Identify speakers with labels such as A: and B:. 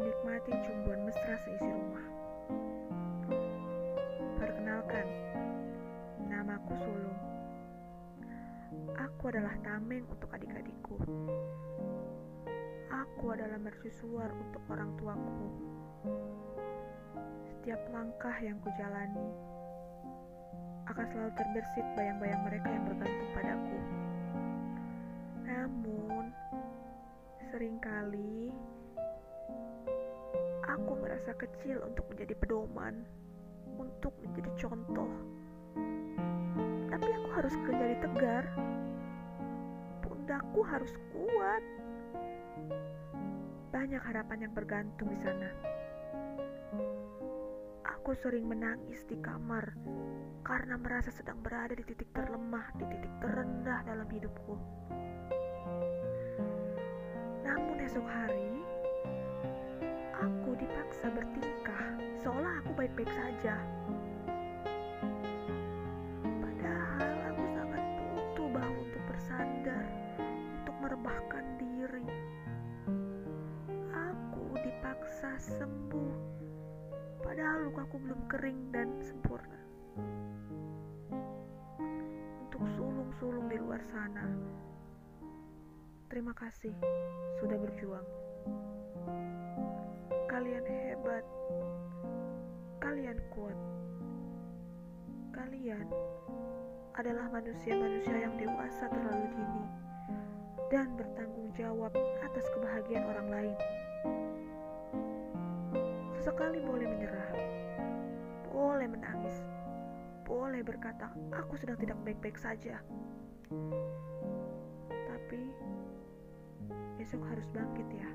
A: menikmati cumbuan mesra seisi rumah. Perkenalkan, namaku Sulung. Aku adalah tameng untuk adik-adikku. Aku adalah mercusuar untuk orang tuaku. Setiap langkah yang kujalani akan selalu terbersit bayang-bayang mereka yang bergantung sering kali aku merasa kecil untuk menjadi pedoman, untuk menjadi contoh. Tapi aku harus menjadi tegar. Pundakku harus kuat. Banyak harapan yang bergantung di sana. Aku sering menangis di kamar karena merasa sedang berada di titik terlemah, di titik terendah dalam hidupku. Esok hari, aku dipaksa bertingkah seolah aku baik-baik saja. Padahal aku sangat butuh bahu untuk bersandar, untuk merebahkan diri. Aku dipaksa sembuh, padahal lukaku belum kering dan sempurna. Untuk sulung-sulung di luar sana, terima kasih sudah berjuang. Kalian hebat, kalian kuat, kalian adalah manusia-manusia yang dewasa terlalu dini dan bertanggung jawab atas kebahagiaan orang lain. Sesekali boleh menyerah, boleh menangis, boleh berkata, "Aku sedang tidak baik-baik saja." Besok harus bangkit, ya.